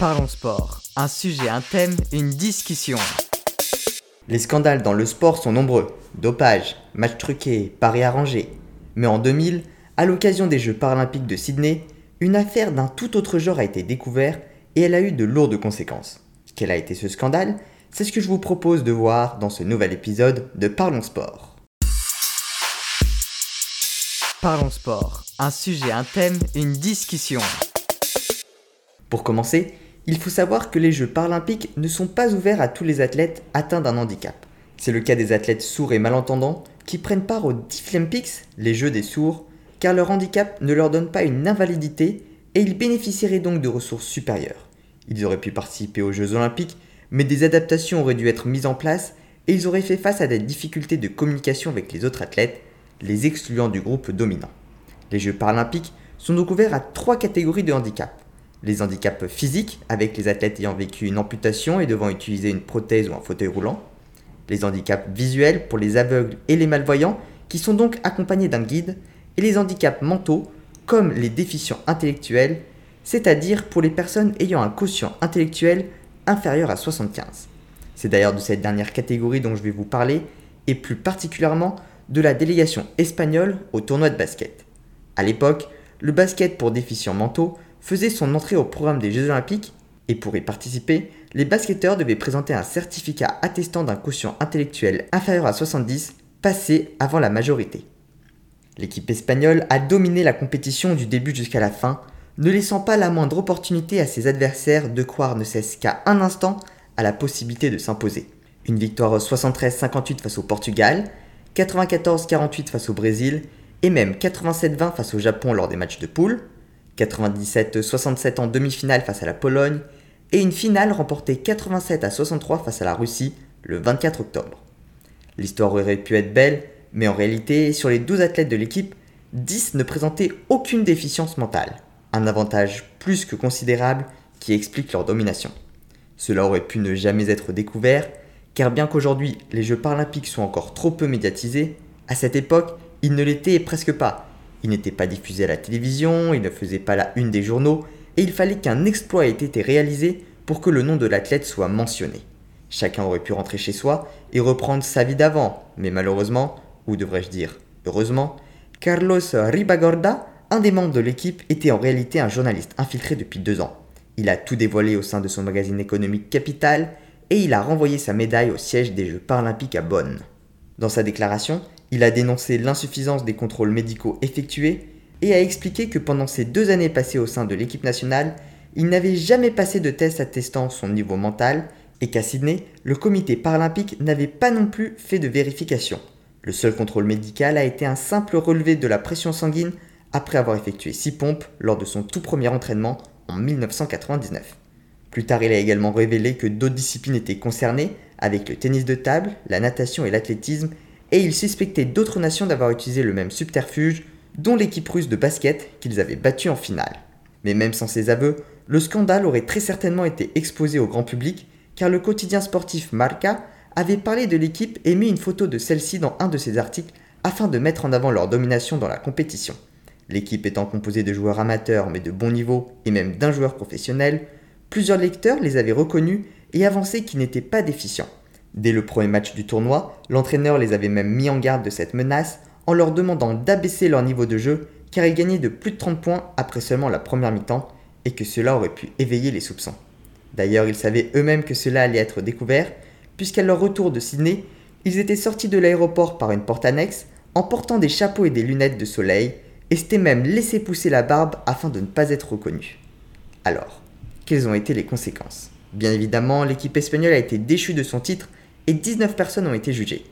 Parlons sport. Un sujet, un thème, une discussion. Les scandales dans le sport sont nombreux. Dopage, matchs truqués, paris arrangés. Mais en 2000, à l'occasion des Jeux paralympiques de Sydney, une affaire d'un tout autre genre a été découverte et elle a eu de lourdes conséquences. Quel a été ce scandale? C'est ce que je vous propose de voir dans ce nouvel épisode de Parlons Sport. Parlons sport. Un sujet, un thème, une discussion. Pour commencer, il faut savoir que les Jeux paralympiques ne sont pas ouverts à tous les athlètes atteints d'un handicap. C'est le cas des athlètes sourds et malentendants qui prennent part aux Deaflympics, les Jeux des sourds, car leur handicap ne leur donne pas une invalidité et ils bénéficieraient donc de ressources supérieures. Ils auraient pu participer aux Jeux olympiques, mais des adaptations auraient dû être mises en place et ils auraient fait face à des difficultés de communication avec les autres athlètes, les excluant du groupe dominant. Les Jeux paralympiques sont donc ouverts à trois catégories de handicap. Les handicaps physiques, avec les athlètes ayant vécu une amputation et devant utiliser une prothèse ou un fauteuil roulant. Les handicaps visuels pour les aveugles et les malvoyants, qui sont donc accompagnés d'un guide. Et les handicaps mentaux, comme les déficients intellectuels, c'est-à-dire pour les personnes ayant un quotient intellectuel inférieur à 75. C'est d'ailleurs de cette dernière catégorie dont je vais vous parler, et plus particulièrement de la délégation espagnole au tournoi de basket. À l'époque, le basket pour déficients mentaux faisait son entrée au programme des Jeux Olympiques et pour y participer, les basketteurs devaient présenter un certificat attestant d'un quotient intellectuel inférieur à 70 passé avant la majorité. L'équipe espagnole a dominé la compétition du début jusqu'à la fin, ne laissant pas la moindre opportunité à ses adversaires de croire ne cesse qu'à un instant à la possibilité de s'imposer. Une victoire 73-58 face au Portugal, 94-48 face au Brésil et même 87-20 face au Japon lors des matchs de poule, 97-67 en demi-finale face à la Pologne et une finale remportée 87 à 63 face à la Russie le 24 octobre. L'histoire aurait pu être belle, mais en réalité, sur les 12 athlètes de l'équipe, 10 ne présentaient aucune déficience mentale, un avantage plus que considérable qui explique leur domination. Cela aurait pu ne jamais être découvert, car bien qu'aujourd'hui les Jeux paralympiques soient encore trop peu médiatisés, à cette époque, ils ne l'étaient presque pas, il n'était pas diffusé à la télévision, il ne faisait pas la une des journaux, et il fallait qu'un exploit ait été réalisé pour que le nom de l'athlète soit mentionné. Chacun aurait pu rentrer chez soi et reprendre sa vie d'avant, mais malheureusement, ou devrais-je dire heureusement, Carlos Ribagorda, un des membres de l'équipe, était en réalité un journaliste infiltré depuis deux ans. Il a tout dévoilé au sein de son magazine économique Capital et il a renvoyé sa médaille au siège des Jeux paralympiques à Bonn. Dans sa déclaration, il a dénoncé l'insuffisance des contrôles médicaux effectués et a expliqué que pendant ses deux années passées au sein de l'équipe nationale, il n'avait jamais passé de test attestant son niveau mental et qu'à Sydney, le comité paralympique n'avait pas non plus fait de vérification. Le seul contrôle médical a été un simple relevé de la pression sanguine après avoir effectué six pompes lors de son tout premier entraînement en 1999. Plus tard, il a également révélé que d'autres disciplines étaient concernées, avec le tennis de table, la natation et l'athlétisme, et il suspectait d'autres nations d'avoir utilisé le même subterfuge, dont l'équipe russe de basket qu'ils avaient battue en finale. Mais même sans ces aveux, le scandale aurait très certainement été exposé au grand public, car le quotidien sportif Marca avait parlé de l'équipe et mis une photo de celle-ci dans un de ses articles afin de mettre en avant leur domination dans la compétition. L'équipe étant composée de joueurs amateurs mais de bon niveau et même d'un joueur professionnel, plusieurs lecteurs les avaient reconnus et avançaient qu'ils n'étaient pas déficients. Dès le premier match du tournoi, l'entraîneur les avait même mis en garde de cette menace en leur demandant d'abaisser leur niveau de jeu car ils gagnaient de plus de 30 points après seulement la première mi-temps et que cela aurait pu éveiller les soupçons. D'ailleurs, ils savaient eux-mêmes que cela allait être découvert puisqu'à leur retour de Sydney, ils étaient sortis de l'aéroport par une porte annexe en portant des chapeaux et des lunettes de soleil et s'étaient même laissé pousser la barbe afin de ne pas être reconnus. Alors, quelles ont été les conséquences? Bien évidemment, l'équipe espagnole a été déchue de son titre et 19 personnes ont été jugées.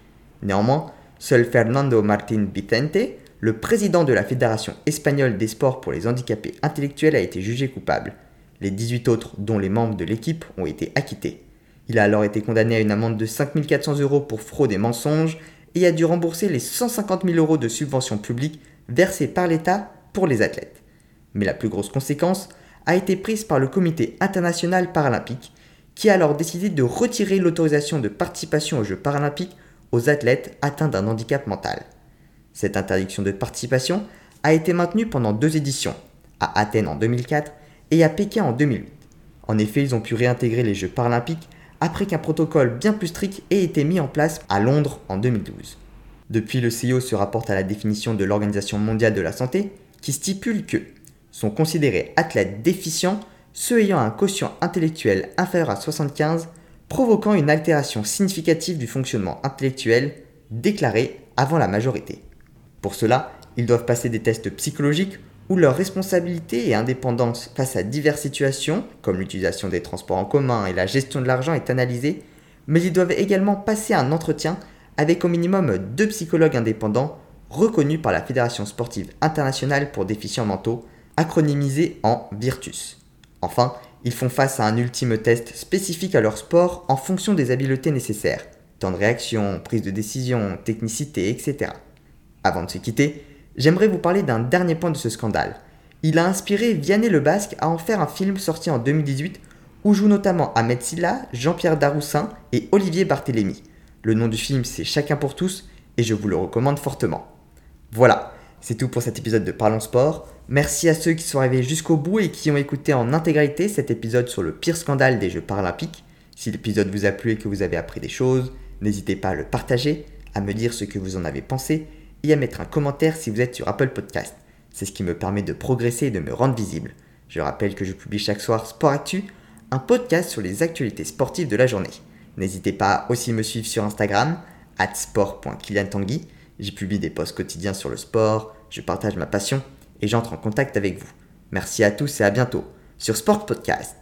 Néanmoins, seul Fernando Martín Vicente, le président de la Fédération espagnole des sports pour les handicapés intellectuels, a été jugé coupable. Les 18 autres, dont les membres de l'équipe, ont été acquittés. Il a alors été condamné à une amende de 5400 euros pour fraude et mensonge et a dû rembourser les 150 000 euros de subventions publiques versées par l'État pour les athlètes. Mais la plus grosse conséquence a été prise par le Comité international paralympique qui a alors décidé de retirer l'autorisation de participation aux Jeux paralympiques aux athlètes atteints d'un handicap mental. Cette interdiction de participation a été maintenue pendant deux éditions, à Athènes en 2004 et à Pékin en 2008. En effet, ils ont pu réintégrer les Jeux paralympiques après qu'un protocole bien plus strict ait été mis en place à Londres en 2012. Depuis, le CIO se rapporte à la définition de l'Organisation mondiale de la santé qui stipule que sont considérés athlètes déficients ceux ayant un quotient intellectuel inférieur à 75 provoquant une altération significative du fonctionnement intellectuel déclaré avant la majorité. Pour cela, ils doivent passer des tests psychologiques où leur responsabilité et indépendance face à diverses situations, comme l'utilisation des transports en commun et la gestion de l'argent, est analysée, mais ils doivent également passer un entretien avec au minimum deux psychologues indépendants reconnus par la Fédération sportive internationale pour déficients mentaux, acronymisé en Virtus. Enfin, ils font face à un ultime test spécifique à leur sport en fonction des habiletés nécessaires, temps de réaction, prise de décision, technicité, etc. Avant de se quitter, j'aimerais vous parler d'un dernier point de ce scandale. Il a inspiré Vianney Le Basque à en faire un film sorti en 2018 où jouent notamment Ahmed Silla, Jean-Pierre Daroussin et Olivier Barthélémy. Le nom du film c'est Chacun pour tous et je vous le recommande fortement. Voilà, c'est tout pour cet épisode de Parlons Sport. Merci à ceux qui sont arrivés jusqu'au bout et qui ont écouté en intégralité cet épisode sur le pire scandale des Jeux paralympiques. Si l'épisode vous a plu et que vous avez appris des choses, n'hésitez pas à le partager, à me dire ce que vous en avez pensé et à mettre un commentaire si vous êtes sur Apple Podcast. C'est ce qui me permet de progresser et de me rendre visible. Je rappelle que je publie chaque soir Sport Actu, un podcast sur les actualités sportives de la journée. N'hésitez pas aussi à me suivre sur Instagram, at sport.kiliantangui. J'y publie des posts quotidiens sur le sport, je partage ma passion et j'entre en contact avec vous. Merci à tous et à bientôt sur Sport Podcast.